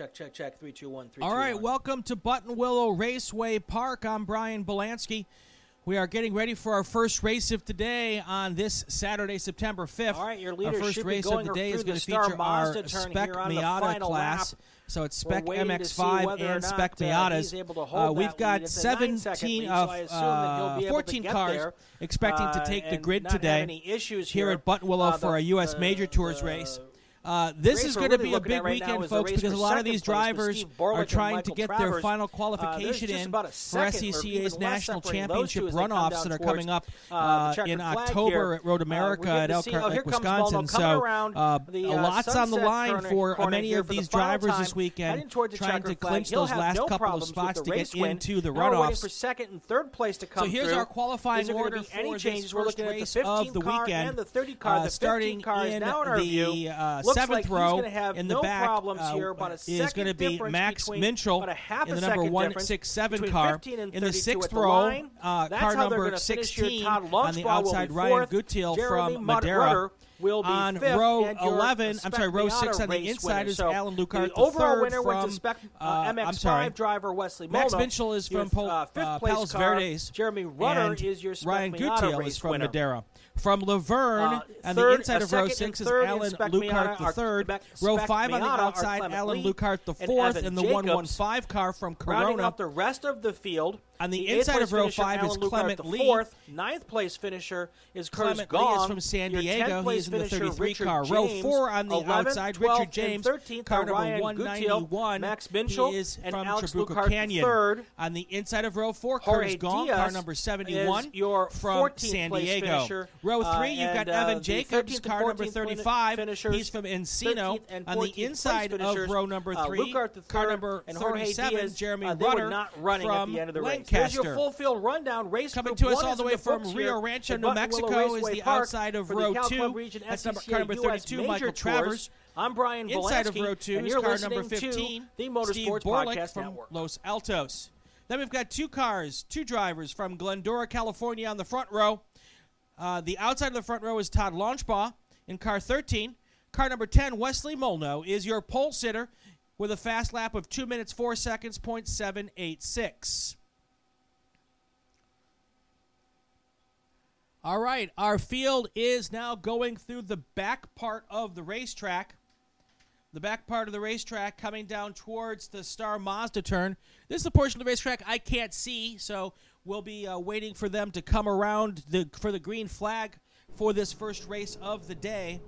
Check, check, check. Three, two, one, three. All two, right, one. welcome to Buttonwillow Raceway Park. I'm Brian Belansky. We are getting ready for our first race of today on this Saturday, September 5th. All right, your our first race of the day is going to feature our Mazda turn Spec here on the Miata class. lap. So it's Spec waiting to see MX5 whether and Spec uh, Miatas. to hold we've got lead. It's a nine-second 17 lead, so of I assume that he'll uh, be 14 cars there, expecting to uh, take the grid today any issues here at Buttonwillow Uh, for a U.S. Major Tours race. Uh, this race is going to really be a big right weekend, folks, because a lot of these drivers are trying to get their final Uh, qualification just in for SCCA's national championship two as they come runoffs that are coming up uh, uh, in October here. at Road Uh, America at Elkhart oh, Lake, Wisconsin. So uh, the, a uh, lot's on the line corner- for corner many of for the these drivers this weekend, heading towards the trying to clinch those last couple of spots to get into the Now we're waiting runoffs. for second and third place to come So here's our qualifying Is there gonna order for changes? this We're first looking at the race 15 of the weekend. and the 30 car. Uh, the 15 starting in the uh, Looks seventh like he's row gonna have in the no back problems uh, here. About a is going to be Max between- Minchel about a half in the number second one six seven car in the sixth row. line. Uh, car number gonna finish here. 16 on the outside. Ryan. Gutiel from Madeira. Will be on fifth, row 11, I'm sorry, row 6 on the inside winner. is So Alan Lucar, The overall third winner from, Spec uh, uh, MX5 I'm sorry. driver Wesley Max. Minchel is from Pol- uh, fifth uh, place Palos car. Verdes. Jeremy Rudder is your Spec Ryan Gutiel is from winner. Madeira. From Laverne, Uh, on third- the inside of row six is Alan Lucart are third. Row five on the outside, Alan Lucart the fourth, Evan and the one one five car from Corona. Rounding out the rest of the field. On the inside of row five is Alan Clement the Lee. Fourth, ninth place finisher is Curtis Clement Lee is Gong. from San Diego. 10th place He's in the 33 Richard car. Row four on the 11th, outside, 12th, Richard James. And 13th car number Ryan 191. Gutiel, Max Minchel, he is and from Alex Lucart Canyon. third. On the inside of row four, Jorge Curtis Gong, Diaz car number 71 is your from 14th San Diego. finisher. Row Uh, three, you've got uh, Evan Jacobs, car number 35. finishers, He's from Encino. On the inside of row number uh, three, car number and Jorge 37, Diaz, Jeremy they were not running from at the end of the race. Lancaster. There's your full field rundown. Race Coming to us all the way from Rio Rancho, New Mexico, is the Park outside of row two. Region That's number- car number 32, Major Michael. Travers. I'm Brian Inside of row two is car number 15, to the Steve Motorsports Borlick Podcast from Network. Los Altos. Then we've got two cars, two drivers from Glendora, California on the front row. Uh, the outside of the front row is Todd Launchbaugh in car 13. Car number 10, Wesley Molno, is your pole sitter with a fast lap of 2 minutes 4 seconds, .786. All right, our field is now going through the back part of the racetrack. The back part of the racetrack coming down towards the Star Mazda turn. This is the portion of the racetrack I can't see, so we'll be uh, waiting for them to come around the, for the green flag for this first race of the day.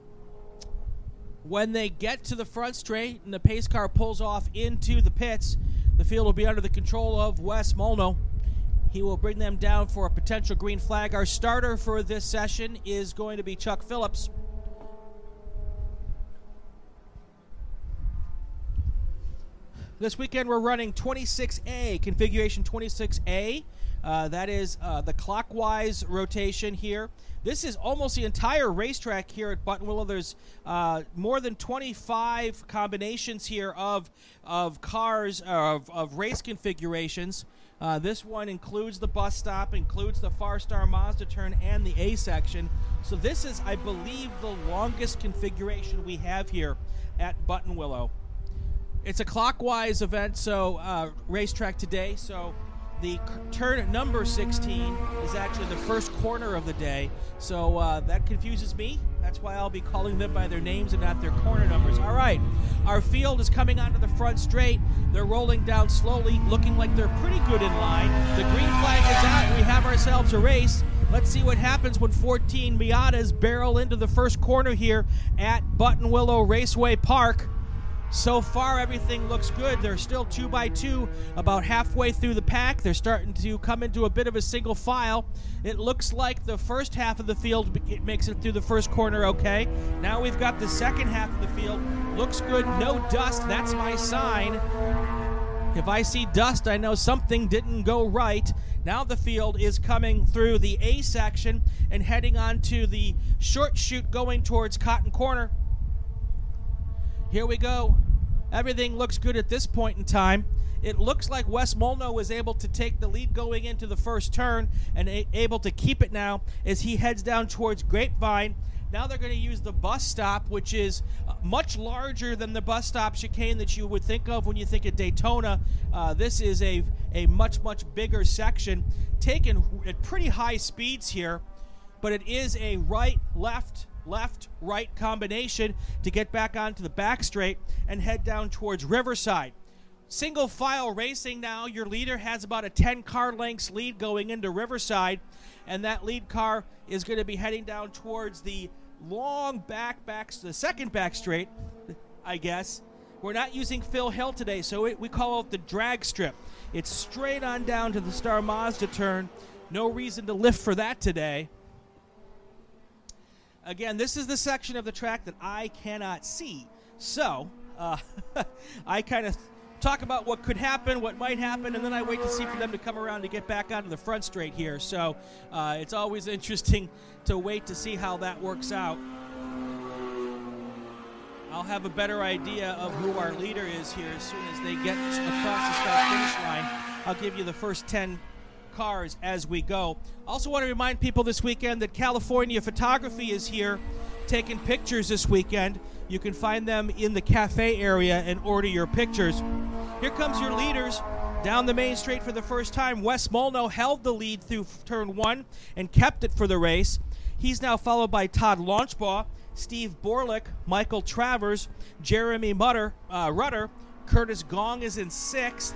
When they get to the front straight and the pace car pulls off into the pits, the field will be under the control of Wes Molno. He will bring them down for a potential green flag. Our starter for this session is going to be Chuck Phillips. This weekend we're running 26A, configuration 26A. Uh, that is uh, the clockwise rotation here. This is almost the entire racetrack here at Buttonwillow. There's uh, more than 25 combinations here of of cars of, of race configurations. Uh, this one includes the bus stop, includes the Far Star Mazda turn, and the A section. So this is, I believe, the longest configuration we have here at Buttonwillow. It's a clockwise event, so uh, racetrack today. So the turn number 16 is actually the first corner of the day. So uh, that confuses me. That's why I'll be calling them by their names and not their corner numbers. All right, our field is coming onto the front straight. They're rolling down slowly, looking like they're pretty good in line. The green flag is out. We have ourselves a race. Let's see what happens when 14 Miatas barrel into the first corner here at Buttonwillow Raceway Park. So far, everything looks good. They're still two by two, about halfway through the pack. They're starting to come into a bit of a single file. It looks like the first half of the field makes it through the first corner okay. Now we've got the second half of the field. Looks good, no dust. That's my sign. If I see dust, I know something didn't go right. Now the field is coming through the A section and heading on to the short chute going towards Cotton Corner. Here we go. Everything looks good at this point in time. It looks like Wes Molno was able to take the lead going into the first turn and able to keep it now as he heads down towards Grapevine. Now they're going to use the bus stop, which is uh, much larger than the bus stop chicane that you would think of when you think of Daytona. Uh, this is a, a much, much bigger section, taken at pretty high speeds here, but it is a right, left, left, right combination to get back onto the back straight and head down towards Riverside. Single file racing now. Your leader has about a 10 car lengths lead going into Riverside, and that lead car is going to be heading down towards the long back, back, the second back straight, I guess. We're not using Phil Hill today, so it, we call it the drag strip. It's straight on down to the Star Mazda turn. No reason to lift for that today. Again, this is the section of the track that I cannot see. So, uh, I kind of talk about what could happen, what might happen, and then I wait to see for them to come around to get back onto the front straight here. So, uh, it's always interesting to wait to see how that works out. I'll have a better idea of who our leader is here as soon as they get across the start finish line. I'll give you the first 10 cars as we go. Also, want to remind people this weekend that California Photography is here taking pictures this weekend. You can find them in the cafe area and order your pictures. Here comes your leaders down the main straight for the first time. Wes Molno held the lead through turn one and kept it for the race. He's now followed by Todd Launchbaugh, Steve Borlick, Michael Travers, Jeremy Mutter, uh, Rudder, Curtis Gong is in sixth,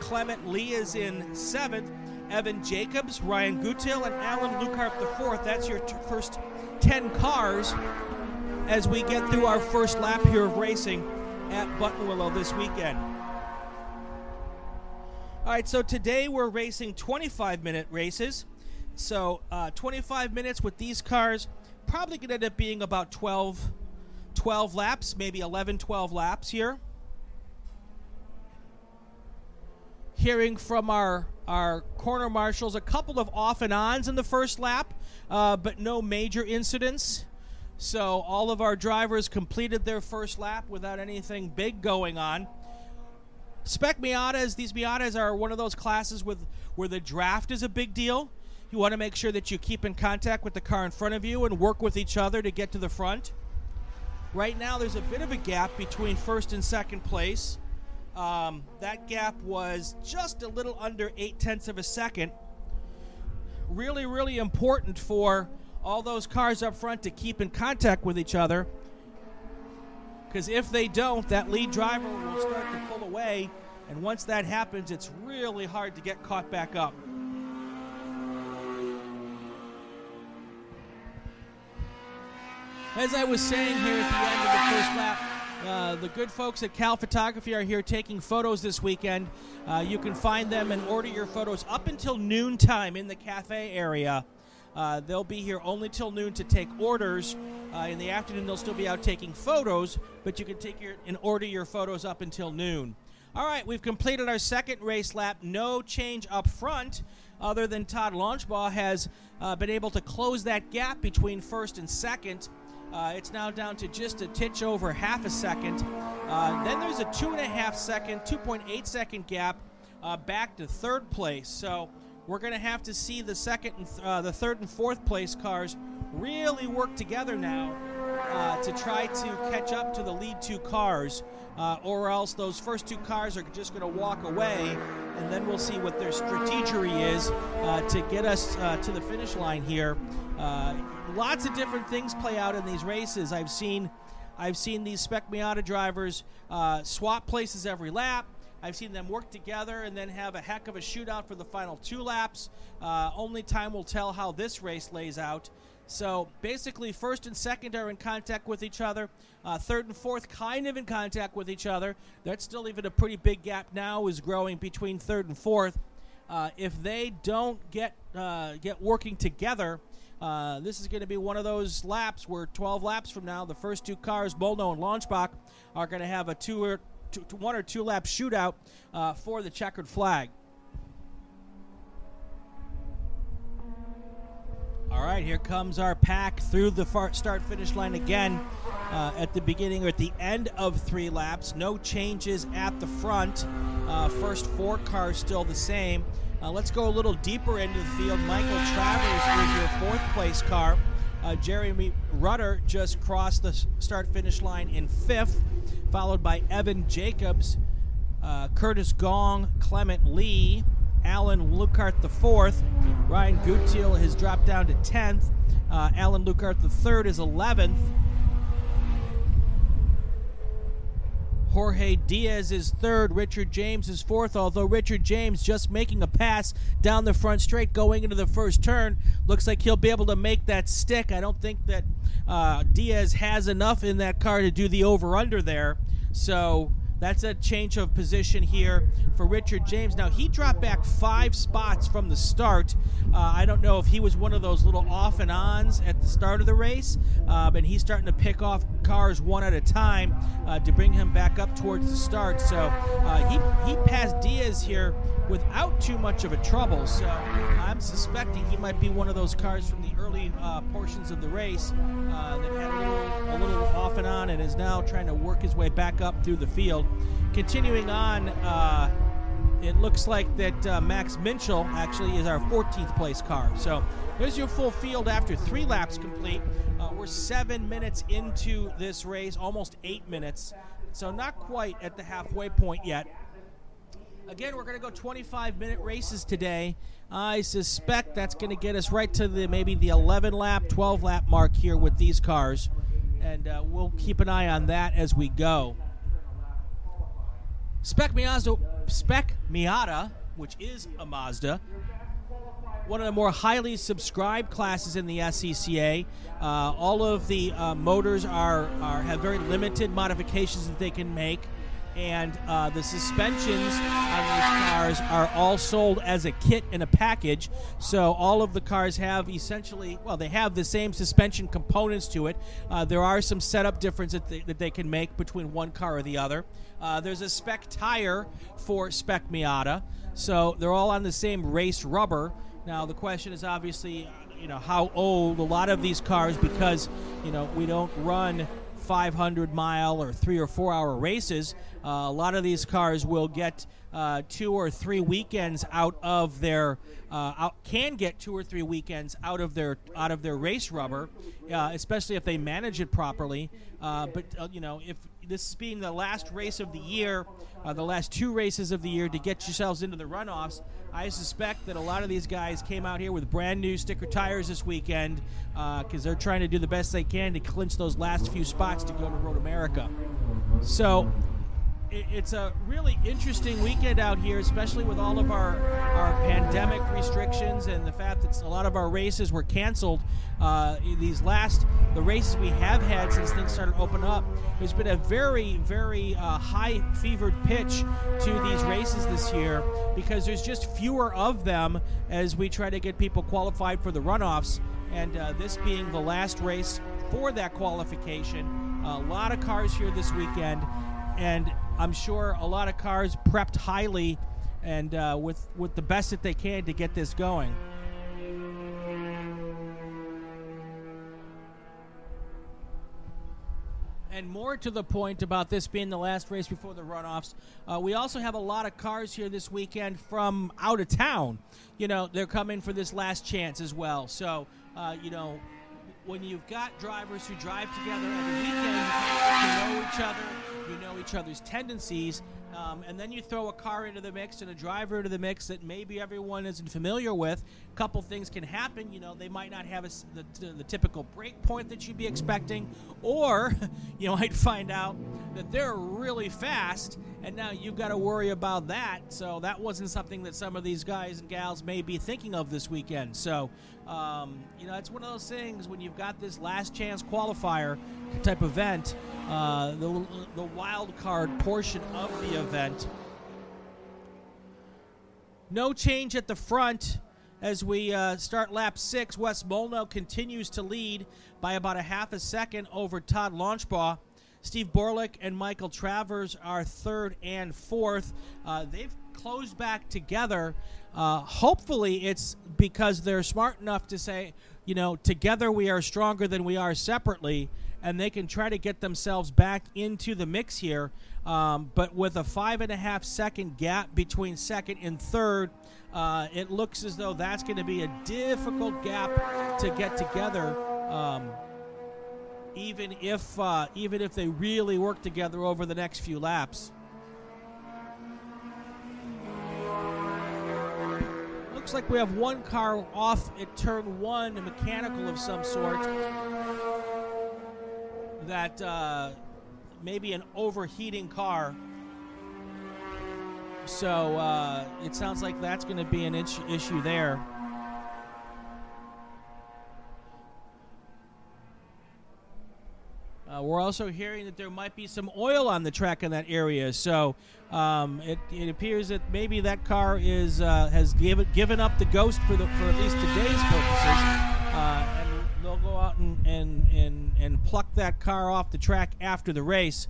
Clement Lee is in seventh, Evan Jacobs, Ryan Gutiel, and Alan Lukart the fourth. That's your t- first 10 cars as we get through our first lap here of racing at Buttonwillow this weekend. All right, so today we're racing 25 minute races. So uh, 25 minutes with these cars probably could end up being about 12, 12 laps, maybe 11, 12 laps here. Hearing from our our corner marshals, a couple of off and ons in the first lap, uh, but no major incidents. So all of our drivers completed their first lap without anything big going on. Spec Miatas, these Miatas are one of those classes with where the draft is a big deal. You want to make sure that you keep in contact with the car in front of you and work with each other to get to the front. Right now, there's a bit of a gap between first and second place. Um, that gap was just a little under eight tenths of a second. Really, really important for all those cars up front to keep in contact with each other. Because if they don't, that lead driver will start to pull away. And once that happens, it's really hard to get caught back up. As I was saying here at the end of the first lap, uh, the good folks at Cal Photography are here taking photos this weekend. Uh, you can find them and order your photos up until noontime in the cafe area. Uh, they'll be here only till noon to take orders. Uh, in the afternoon, they'll still be out taking photos, but you can take your and order your photos up until noon. All right, we've completed our second race lap. No change up front, other than Todd Launchbaugh has uh, been able to close that gap between first and second. Uh, it's now down to just a titch over half a second. Uh, then there's a two and a half second, 2.8 second gap uh, back to third place. So we're going to have to see the second, and th- uh, the third and fourth place cars really work together now uh, to try to catch up to the lead two cars, uh, or else those first two cars are just going to walk away, and then we'll see what their strategery is to get us to the finish line here. Uh, lots of different things play out in these races. I've seen, I've seen these Spec Miata drivers uh, swap places every lap. I've seen them work together and then have a heck of a shootout for the final two laps. Uh, only time will tell how this race lays out. So basically, first and second are in contact with each other. Uh, third and fourth, kind of in contact with each other. That's still even a pretty big gap now, is growing between third and fourth. Uh, if they don't get uh, get working together, uh, this is going to be one of those laps where 12 laps from now, the first two cars, Molno and Launchbaugh, are going to have a two or two, one or two lap shootout uh, for the checkered flag. All right, here comes our pack through the start finish line again uh, at the beginning or at the end of three laps. No changes at the front. Uh, first four cars still the same. Uh, let's go a little deeper into the field. Michael Travers is your fourth place car. Uh, Jeremy Rudder just crossed the start finish line in fifth, followed by Evan Jacobs, uh, Curtis Gong, Clement Lee, Alan Lukart the fourth. Ryan Gutiel has dropped down to 10th. Uh, Alan Lukart the third is 11th. Jorge Diaz is third. Richard James is fourth, although Richard James just making a pass down the front straight going into the first turn. Looks like he'll be able to make that stick. I don't think that uh, Diaz has enough in that car to do the over under there. So that's a change of position here for Richard James. Now, he dropped back five spots from the start. Uh, I don't know if he was one of those little off and ons at the start of the race, uh, but he's starting to pick off cars one at a time uh, to bring him back up towards the start. So uh, he, he passed Diaz here without too much of a trouble. So I'm suspecting he might be one of those cars from the early uh, portions of the race uh, that had a little, a little off and on and is now trying to work his way back up through the field. Continuing on, uh, it looks like that uh, Max Minchel actually is our 14th place car. So there's your full field after three laps complete. Uh, we're seven minutes into this race, almost eight minutes. So not quite at the halfway point yet. Again, we're going to go 25 minute races today. I suspect that's going to get us right to the maybe the 11 lap, 12 lap mark here with these cars, and uh, we'll keep an eye on that as we go. Spec Miata, Spec Miata, which is a Mazda, one of the more highly subscribed classes in the SCCA. Uh, all of the uh, motors are, are have very limited modifications that they can make and uh, the suspensions on these cars are all sold as a kit in a package. So all of the cars have essentially, well, they have the same suspension components to it. Uh, there are some setup differences that they, that they, can make between one car or the other. Uh, there's a spec tire for Spec Miata, so they're all on the same race rubber. Now the question is obviously, you know, how old a lot of these cars because you know we don't run 500 mile or three or four hour races. Uh, a lot of these cars will get uh, two or three weekends out of their uh, out, can get two or three weekends out of their out of their race rubber, uh, especially if they manage it properly. Uh, but uh, you know if this being the last race of the year, uh, the last two races of the year to get yourselves into the runoffs. I suspect that a lot of these guys came out here with brand new sticker tires this weekend because uh, they're trying to do the best they can to clinch those last few spots to go to Road America. So it's a really interesting weekend out here, especially with all of our, our pandemic restrictions and the fact that a lot of our races were canceled. Uh, these last, the races we have had since things started to open up, there's been a very, very uh, high fevered pitch to these races this year because there's just fewer of them as we try to get people qualified for the runoffs. And uh, this being the last race for that qualification, a lot of cars here this weekend. And I'm sure a lot of cars prepped highly and uh, with with the best that they can to get this going. And more to the point about this being the last race before the runoffs, uh, we also have a lot of cars here this weekend from out of town. You know, they're coming for this last chance as well. So, uh, you know, when you've got drivers who drive together every weekend, you know each other, you know each other's tendencies, um, and then you throw a car into the mix and a driver into the mix that maybe everyone isn't familiar with. A couple things can happen. You know, they might not have a, the, the typical break point that you'd be expecting, or you might find out that they're really fast, and now you've got to worry about that. So that wasn't something that some of these guys and gals may be thinking of this weekend. So, um, you know, it's one of those things when you've got this last chance qualifier type event, uh, the, the wild card portion of the event. No change at the front as we uh, start lap six. Wes Molno continues to lead by about a half a second over Todd Launchbaugh. Steve Borlick and Michael Travers are third and fourth. Uh, they've closed back together. Uh, hopefully, it's because they're smart enough to say, you know, together we are stronger than we are separately and they can try to get themselves back into the mix here. Um, but with a five and a half second gap between second and third, uh, it looks as though that's going to be a difficult gap to get together Um, even if uh, even if they really work together over the next few laps. Looks like we have one car off at turn one, a mechanical of some sort. That uh, maybe an overheating car. So uh, it sounds like that's going to be an issue there. We're also hearing that there might be some oil on the track in that area, so um, it, it appears that maybe that car is uh, has given given up the ghost for the for at least today's purposes, uh, and they'll go out and, and and and pluck that car off the track after the race.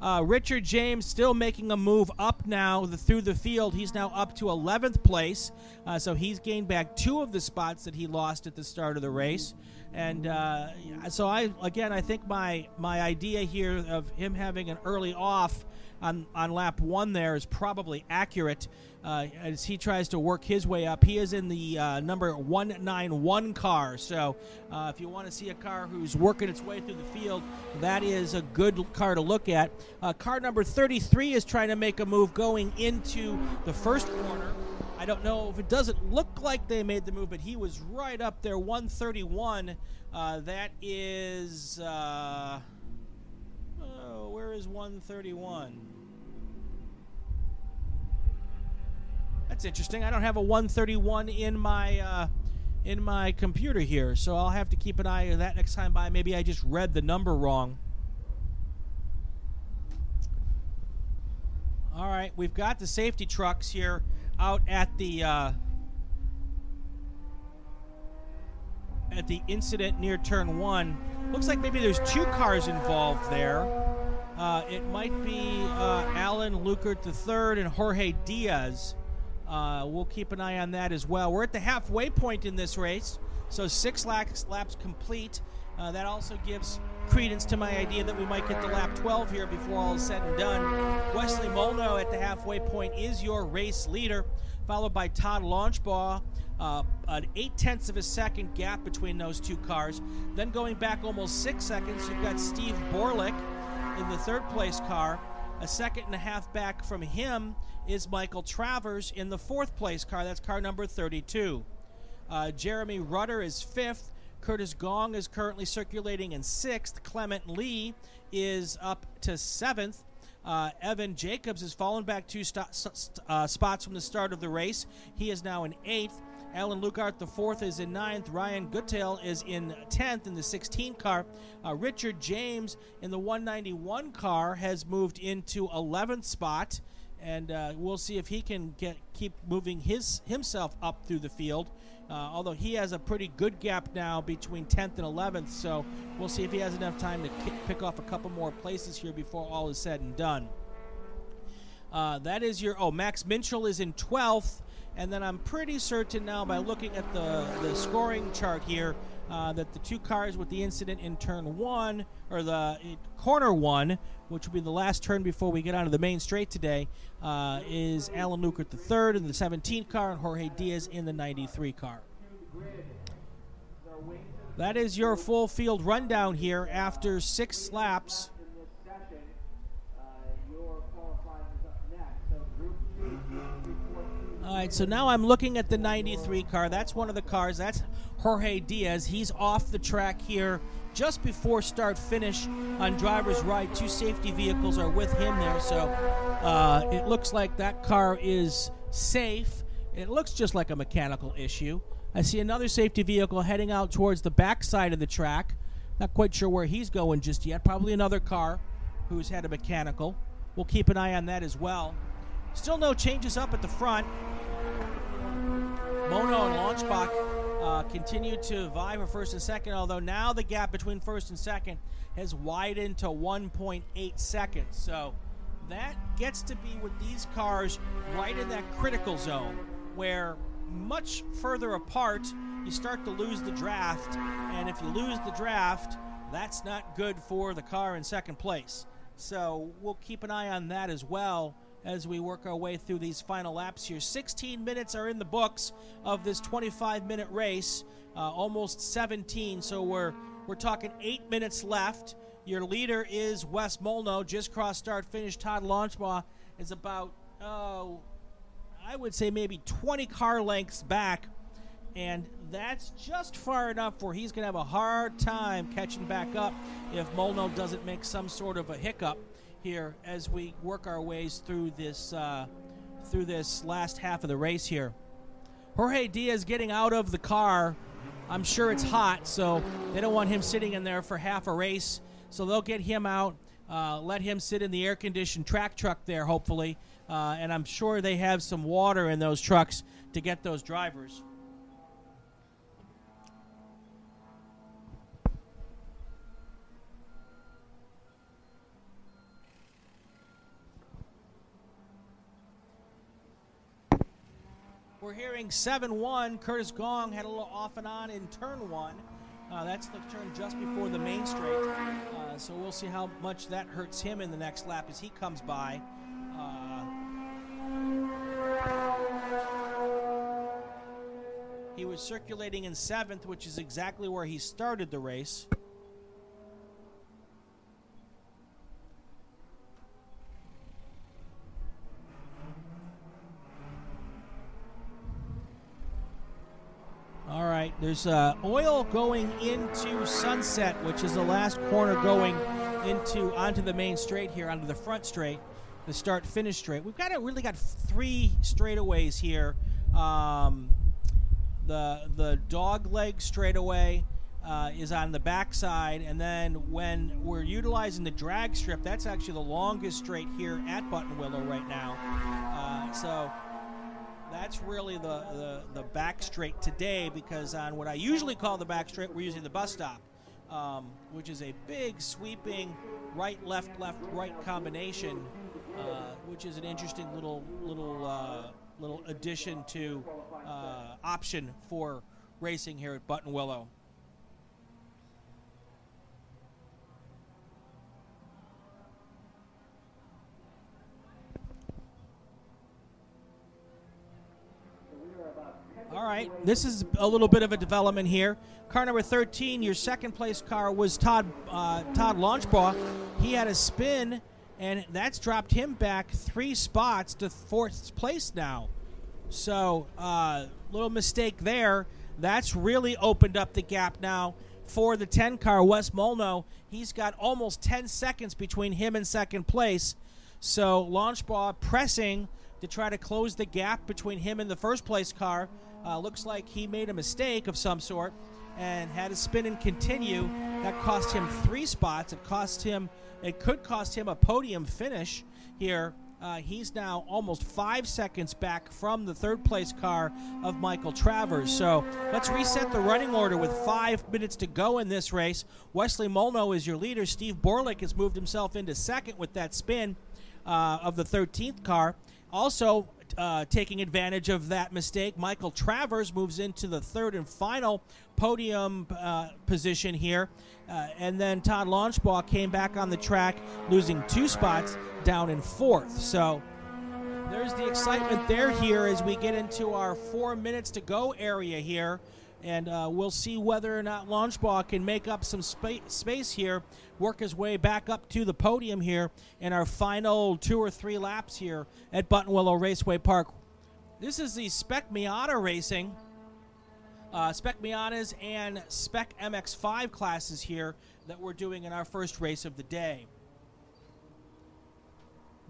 Uh, Richard James still making a move up now the, through the field. He's now up to 11th place, uh, so he's gained back two of the spots that he lost at the start of the race. And uh, so I again, I think my my idea here of him having an early off on on lap one there is probably accurate uh, as he tries to work his way up. He is in the uh, number 191 car. So uh, if you want to see a car who's working its way through the field, that is a good car to look at. Uh, car number 33 is trying to make a move going into the first corner. I don't know if it doesn't look like they made the move, but he was right up there, 131. Uh, that is. Uh, oh, where is 131? That's interesting. I don't have a 131 in my uh, in my computer here, so I'll have to keep an eye on that next time by. Maybe I just read the number wrong. All right, we've got the safety trucks here out at the uh, at the incident near turn one. Looks like maybe there's two cars involved there. Uh, it might be uh, Alan Lukert III and Jorge Diaz. Uh, we'll keep an eye on that as well. We're at the halfway point in this race, so six laps, laps complete. Uh, that also gives credence to my idea that we might get to lap 12 here before all is said and done. Wesley Molno at the halfway point is your race leader, followed by Todd Launchbaugh. Uh, an eight tenths of a second gap between those two cars. Then going back almost six seconds, you've got Steve Borlick in the third place car. A second and a half back from him is Michael Travers in the fourth place car. That's car number 32. Uh, Jeremy Rudder is fifth. Curtis Gong is currently circulating in sixth. Clement Lee is up to seventh. Uh, Evan Jacobs has fallen back two st- st- uh, spots from the start of the race. He is now in eighth. Alan Lukart, the fourth, is in ninth. Ryan Gutiel is in 10th in the 16 car. Uh, Richard James in the 191 car has moved into 11th spot, and uh, we'll see if he can get keep moving his himself up through the field. Uh, although he has a pretty good gap now between 10th and 11th, so we'll see if he has enough time to pick off a couple more places here before all is said and done. Uh, that is your. Oh, Max Minchell is in 12th. And then I'm pretty certain now by looking at the, the scoring chart here uh, that the two cars with the incident in turn one, or the corner one, which will be the last turn before we get onto the main straight today, uh, is Alan Lukert the third in the 17 car and Jorge Diaz in the 93 car. That is your full field rundown here after six laps. All right, so now I'm looking at the 93 car. That's one of the cars. That's Jorge Diaz. He's off the track here just before start finish on driver's right. Two safety vehicles are with him there, so uh, it looks like that car is safe. It looks just like a mechanical issue. I see another safety vehicle heading out towards the back side of the track. Not quite sure where he's going just yet. Probably another car who's had a mechanical. We'll keep an eye on that as well. Still no changes up at the front. Molno and Launchbaugh uh, continue to vie for first and second, although now the gap between first and second has widened to 1.8 seconds. So that gets to be with these cars right in that critical zone where much further apart you start to lose the draft. And if you lose the draft, that's not good for the car in second place. So we'll keep an eye on that as well as we work our way through these final laps here. 16 minutes are in the books of this 25 minute race, uh, almost 17. So we're We're talking eight minutes left. Your leader is Wes Molno. Just cross start finish. Todd Launchbaugh is about, oh, I would say maybe 20 car lengths back. And that's just far enough where he's going to have a hard time catching back up if Molno doesn't make some sort of a hiccup here as we work our ways through this uh, through this last half of the race here. Jorge Diaz getting out of the car. I'm sure it's hot, so they don't want him sitting in there for half a race. So they'll get him out, uh, let him sit in the air conditioned track truck there, hopefully. Uh, and I'm sure they have some water in those trucks to get those drivers. We're hearing 7 1. Curtis Gong had a little off and on in turn one. Uh, that's the turn just before the main straight. Uh, so we'll see how much that hurts him in the next lap as he comes by. Uh, he was circulating in seventh, which is exactly where he started the race. All right, there's uh, oil going into Sunset, which is the last corner going into onto the main straight here, onto the front straight, the start finish straight. We've got really got three straightaways here. Um, the the dog leg straightaway uh, is on the backside, and then when we're utilizing the drag strip, that's actually the longest straight here at Buttonwillow right now. Uh, so that's really the, the, the back straight today because on what I usually call the back straight, we're using the bus stop, um, which is a big sweeping right, left, left, right combination, uh, which is an interesting little little uh, little addition to uh, option for racing here at Buttonwillow. All right, this is a little bit of a development here. Car number 13, your second place car was Todd uh, Todd Launchbaugh. He had a spin, and that's dropped him back three spots to fourth place now. So, uh, little mistake there. That's really opened up the gap now for the 10 car, Wes Molno. He's got almost 10 seconds between him and second place. So, Launchbaugh pressing to try to close the gap between him and the first place car. Uh, looks like he made a mistake of some sort and had to spin and continue. That cost him three spots. It cost him. It could cost him a podium finish here. Uh, he's now almost five seconds back from the third place car of Michael Travers. So let's reset the running order with five minutes to go in this race. Wesley Molno is your leader. Steve Borlick has moved himself into second with that spin uh, of the 13th car. Also, uh, taking advantage of that mistake, Michael Travers moves into the third and final podium uh, position here. Uh, and then Todd Launchbaugh came back on the track, losing two spots down in fourth. So there's the excitement there here as we get into our four minutes to go area here and uh, we'll see whether or not Launchbaugh can make up some spa- space here, work his way back up to the podium here in our final two or three laps here at Buttonwillow Raceway Park. This is the Spec Miata Racing, uh, Spec Miatas and Spec MX5 classes here that we're doing in our first race of the day.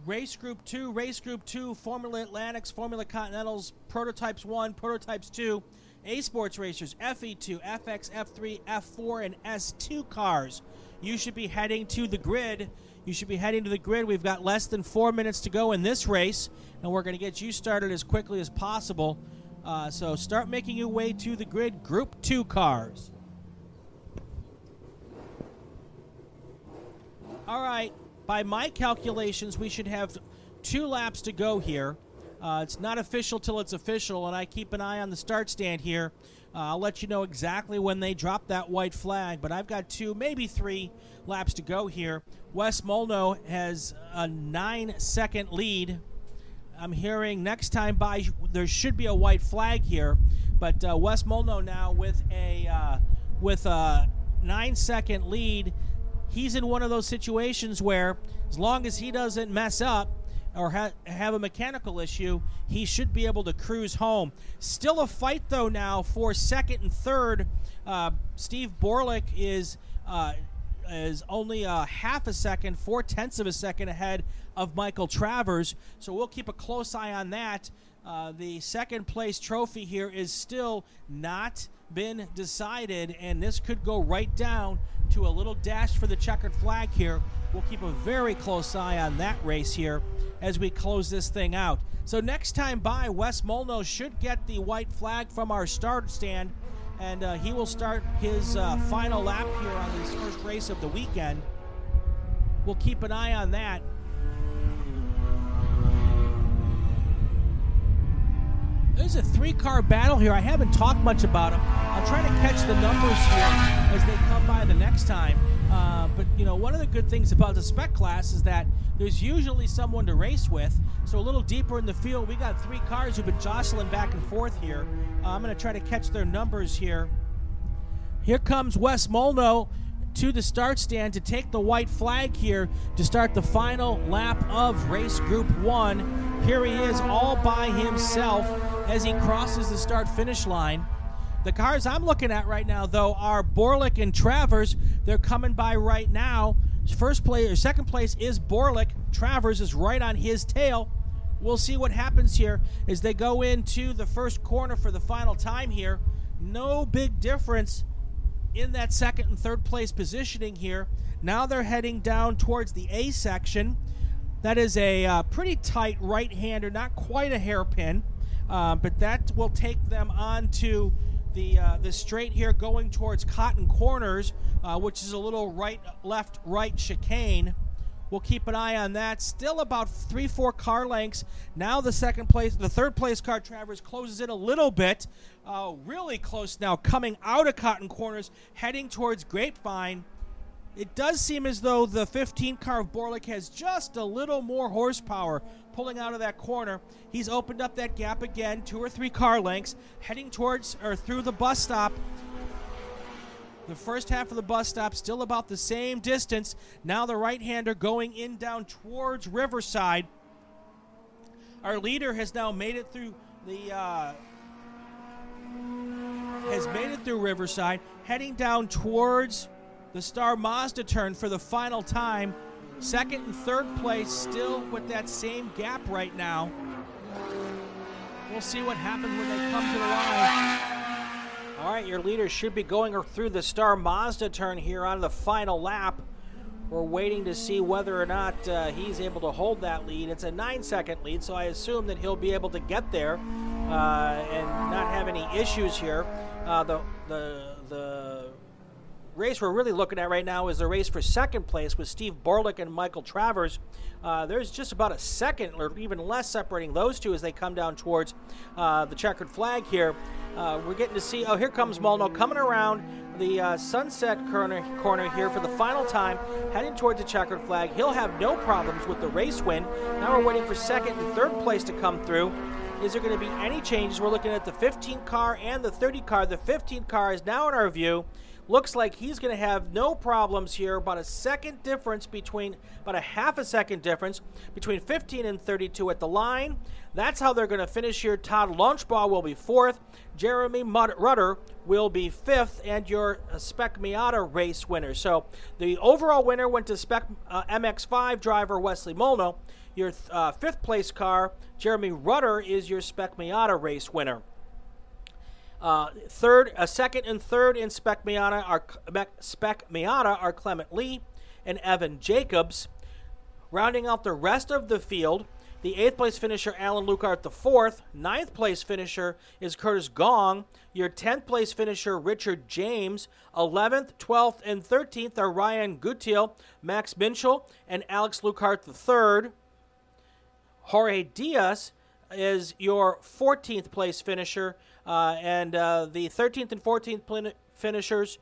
Race Group 2, Race Group 2, Formula Atlantics, Formula Continentals, Prototypes 1, Prototypes 2, a Sports Racers, FE2, FX, F3, F4, and S2 cars. You should be heading to the grid. You should be heading to the grid. We've got less than four minutes to go in this race, and we're going to get you started as quickly as possible. Uh, so start making your way to the grid. Group 2 cars. All right. By my calculations, we should have two laps to go here. Uh, it's not official till it's official, and I keep an eye on the start stand here. Uh, I'll let you know exactly when they drop that white flag, but I've got two, maybe three laps to go here. Wes Molno has a nine second lead. I'm hearing next time by there should be a white flag here, but uh, Wes Molno now with a uh, with a nine second lead. He's in one of those situations where, as long as he doesn't mess up or ha- have a mechanical issue, he should be able to cruise home. Still a fight, though, now for second and third. Uh, Steve Borlick is. Uh, is only a half a second, four tenths of a second ahead of Michael Travers. So we'll keep a close eye on that. Uh, the second place trophy here is still not been decided, and this could go right down to a little dash for the checkered flag here. We'll keep a very close eye on that race here as we close this thing out. So next time by, Wes Molno should get the white flag from our start stand, and uh, he will start his uh, final lap here on his first race of the weekend. We'll keep an eye on that. There's a three car battle here. I haven't talked much about them. I'll try to catch the numbers here as they come by the next time. Uh, but, you know, one of the good things about the spec class is that there's usually someone to race with. So a little deeper in the field, we got three cars who've been jostling back and forth here. Uh, I'm going to try to catch their numbers here. Here comes Wes Molno to the start stand to take the white flag here to start the final lap of race group one. Here he is all by himself as he crosses the start finish line. The cars I'm looking at right now, though, are Borlick and Travers. They're coming by right now. First place or second place is Borlick. Travers is right on his tail. We'll see what happens here as they go into the first corner for the final time here. No big difference in that second and third place positioning here. Now they're heading down towards the A section. That is a uh, pretty tight right hander, not quite a hairpin, uh, but that will take them on to the, uh, the straight here going towards Cotton Corners, uh, which is a little right, left, right chicane. We'll keep an eye on that. Still about three, four car lengths. Now the second place, the third place car, Travers closes in a little bit. Uh, really close now, coming out of Cotton Corners, heading towards Grapevine. It does seem as though the 15 car of Borlick has just a little more horsepower pulling out of that corner. He's opened up that gap again, two or three car lengths, heading towards or through the bus stop. The first half of the bus stop still about the same distance. Now the right hander going in down towards Riverside. Our leader has now made it through the uh, has made it through Riverside, heading down towards the Star Mazda turn for the final time. Second and third place still with that same gap right now. We'll see what happens when they come to the line. All right, your leader should be going through the Star Mazda turn here on the final lap. We're waiting to see whether or not uh, he's able to hold that lead. It's a nine second lead, so I assume that he'll be able to get there uh, and not have any issues here. Uh, the, the, the race we're really looking at right now is the race for second place with Steve Borlick and Michael Travers. Uh, there's just about a second or even less separating those two as they come down towards uh, the checkered flag here. Uh, we're getting to see, oh, here comes Molno coming around the uh, sunset corner, corner here for the final time, heading towards the checkered flag. He'll have no problems with the race win. Now we're waiting for second and third place to come through. Is there going to be any changes? We're looking at the 15 car and the 30 car. The 15 car is now in our view. Looks like he's going to have no problems here. About a second difference between, about a half a second difference between 15 and 32 at the line. That's how they're going to finish here. Todd Launchbaugh will be fourth. Jeremy Rudder will be fifth, and your Spec Miata race winner. So the overall winner went to Spec uh, MX5 driver Wesley Molno. Your uh, fifth place car, Jeremy Rudder, is your Spec Miata race winner. Uh, third, a second and third in Spec Miata are Spec Miata are Clement Lee and Evan Jacobs. Rounding out the rest of the field, the eighth place finisher Alan Lukart the fourth. Ninth place finisher is Curtis Gong. Your tenth place finisher Richard James. Eleventh, twelfth, and thirteenth are Ryan Gutiel, Max Minchel, and Alex Lukart the third. Jorge Diaz is your 14th place finisher, uh, and uh, the 13th and 14th plin- finishers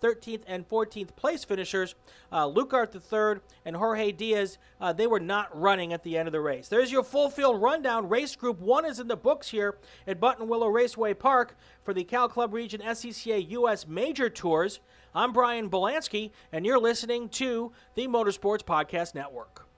13th and 14th place finishers, uh, Lukart III and Jorge Diaz, uh, they were not running at the end of the race. There's your full field rundown. Race Group 1 is in the books here at Buttonwillow Raceway Park for the Cal Club Region SCCA U.S. Major Tours. I'm Brian Belansky, and you're listening to the Motorsports Podcast Network.